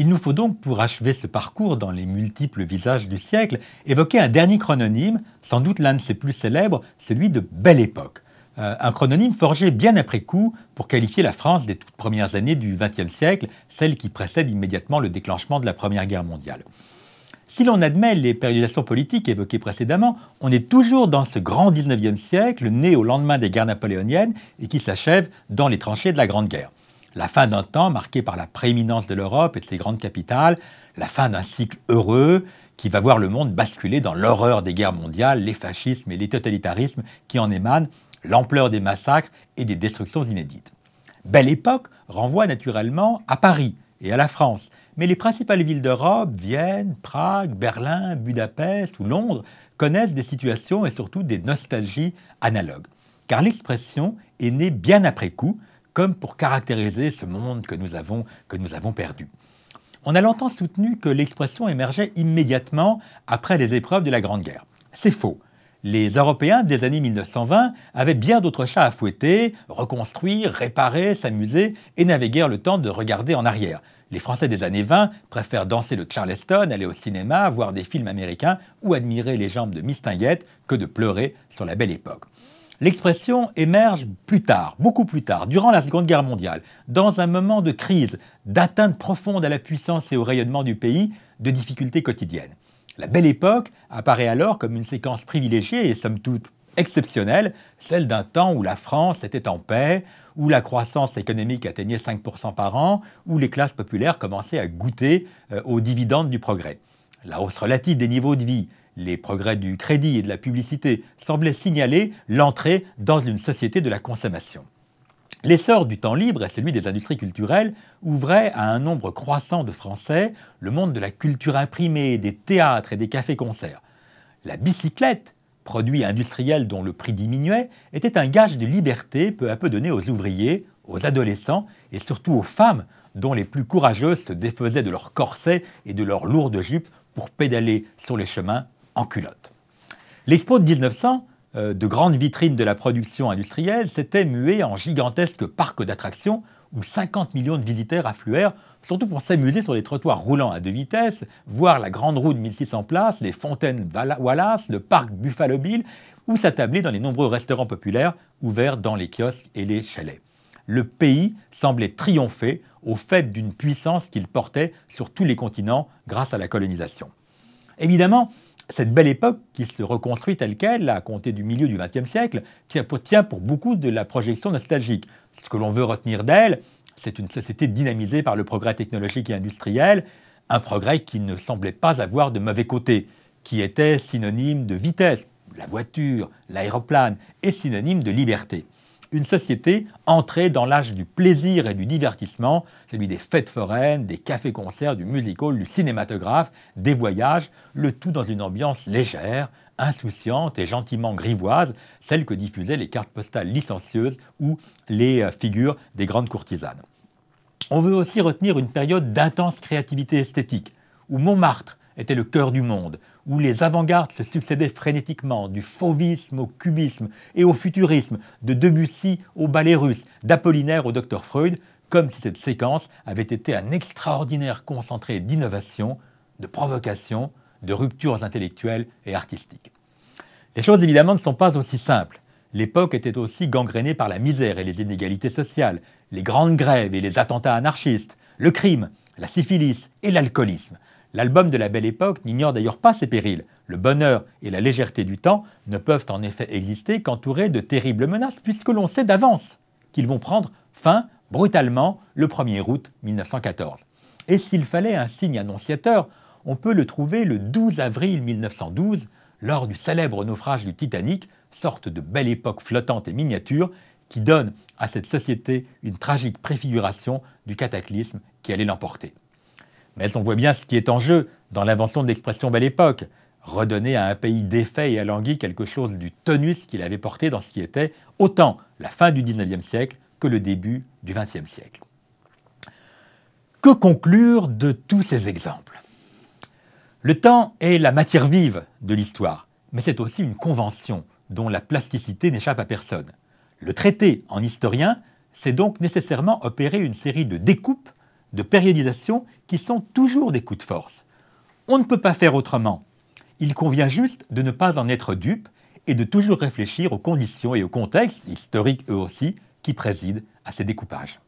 Il nous faut donc, pour achever ce parcours dans les multiples visages du siècle, évoquer un dernier chrononyme, sans doute l'un de ses plus célèbres, celui de Belle Époque. Euh, un chrononyme forgé bien après coup pour qualifier la France des toutes premières années du XXe siècle, celles qui précèdent immédiatement le déclenchement de la Première Guerre mondiale. Si l'on admet les périodisations politiques évoquées précédemment, on est toujours dans ce grand XIXe siècle, né au lendemain des guerres napoléoniennes et qui s'achève dans les tranchées de la Grande Guerre. La fin d'un temps marqué par la prééminence de l'Europe et de ses grandes capitales, la fin d'un cycle heureux qui va voir le monde basculer dans l'horreur des guerres mondiales, les fascismes et les totalitarismes qui en émanent, l'ampleur des massacres et des destructions inédites. Belle époque renvoie naturellement à Paris et à la France, mais les principales villes d'Europe, Vienne, Prague, Berlin, Budapest ou Londres, connaissent des situations et surtout des nostalgies analogues. Car l'expression est née bien après coup, comme pour caractériser ce monde que nous avons, perdu. On a longtemps soutenu que l'expression émergeait immédiatement après les épreuves de la Grande Guerre. C'est faux. Les Européens des années 1920 avaient bien d'autres chats à fouetter, reconstruire, réparer, s'amuser, et n'avaient guère le temps de regarder en arrière. Les Français des années 20 préfèrent danser le Charleston, aller au cinéma, voir des films américains ou admirer les jambes de Mistinguette que de pleurer sur la belle époque. L'expression émerge plus tard, beaucoup plus tard, durant la Seconde Guerre mondiale, dans un moment de crise, d'atteinte profonde à la puissance et au rayonnement du pays, de difficultés quotidiennes. La belle époque apparaît alors comme une séquence privilégiée et somme toute exceptionnelle, celle d'un temps où la France était en paix, où la croissance économique atteignait 5% par an, où les classes populaires commençaient à goûter euh, aux dividendes du progrès. La hausse relative des niveaux de vie, les progrès du crédit et de la publicité semblaient signaler l'entrée dans une société de la consommation. L'essor du temps libre et celui des industries culturelles ouvrait à un nombre croissant de Français le monde de la culture imprimée, des théâtres et des cafés-concerts. La bicyclette produit industriel dont le prix diminuait, était un gage de liberté peu à peu donné aux ouvriers, aux adolescents et surtout aux femmes dont les plus courageuses se défaisaient de leurs corsets et de leurs lourdes jupes pour pédaler sur les chemins en culotte. L'expo de 1900, euh, de grandes vitrines de la production industrielle, s'était muée en gigantesque parc d'attractions où 50 millions de visiteurs affluèrent, surtout pour s'amuser sur les trottoirs roulants à deux vitesses, voir la grande roue de 1600 places, les fontaines Wallace, le parc Buffalo Bill, ou s'attabler dans les nombreux restaurants populaires ouverts dans les kiosques et les chalets. Le pays semblait triompher au fait d'une puissance qu'il portait sur tous les continents grâce à la colonisation. Évidemment, cette belle époque qui se reconstruit telle qu'elle, à compter du milieu du XXe siècle, tient pour beaucoup de la projection nostalgique. Ce que l'on veut retenir d'elle, c'est une société dynamisée par le progrès technologique et industriel, un progrès qui ne semblait pas avoir de mauvais côté, qui était synonyme de vitesse. La voiture, l'aéroplane est synonyme de liberté une société entrée dans l'âge du plaisir et du divertissement, celui des fêtes foraines, des cafés-concerts, du musical, du cinématographe, des voyages, le tout dans une ambiance légère, insouciante et gentiment grivoise, celle que diffusaient les cartes postales licencieuses ou les euh, figures des grandes courtisanes. On veut aussi retenir une période d'intense créativité esthétique, où Montmartre était le cœur du monde, où les avant-gardes se succédaient frénétiquement, du fauvisme au cubisme et au futurisme, de Debussy au ballet russe, d'Apollinaire au docteur Freud, comme si cette séquence avait été un extraordinaire concentré d'innovation, de provocation, de ruptures intellectuelles et artistiques. Les choses évidemment ne sont pas aussi simples. L'époque était aussi gangrénée par la misère et les inégalités sociales, les grandes grèves et les attentats anarchistes, le crime, la syphilis et l'alcoolisme. L'album de la Belle Époque n'ignore d'ailleurs pas ces périls. Le bonheur et la légèreté du temps ne peuvent en effet exister qu'entourés de terribles menaces, puisque l'on sait d'avance qu'ils vont prendre fin brutalement le 1er août 1914. Et s'il fallait un signe annonciateur, on peut le trouver le 12 avril 1912, lors du célèbre naufrage du Titanic, sorte de belle époque flottante et miniature, qui donne à cette société une tragique préfiguration du cataclysme qui allait l'emporter. Mais on voit bien ce qui est en jeu dans l'invention de l'expression belle époque. Redonner à un pays défait et alangui quelque chose du tonus qu'il avait porté dans ce qui était autant la fin du XIXe siècle que le début du XXe siècle. Que conclure de tous ces exemples? Le temps est la matière vive de l'histoire, mais c'est aussi une convention dont la plasticité n'échappe à personne. Le traité en historien, c'est donc nécessairement opérer une série de découpes de périodisation qui sont toujours des coups de force. On ne peut pas faire autrement. Il convient juste de ne pas en être dupe et de toujours réfléchir aux conditions et aux contextes, historiques eux aussi, qui président à ces découpages.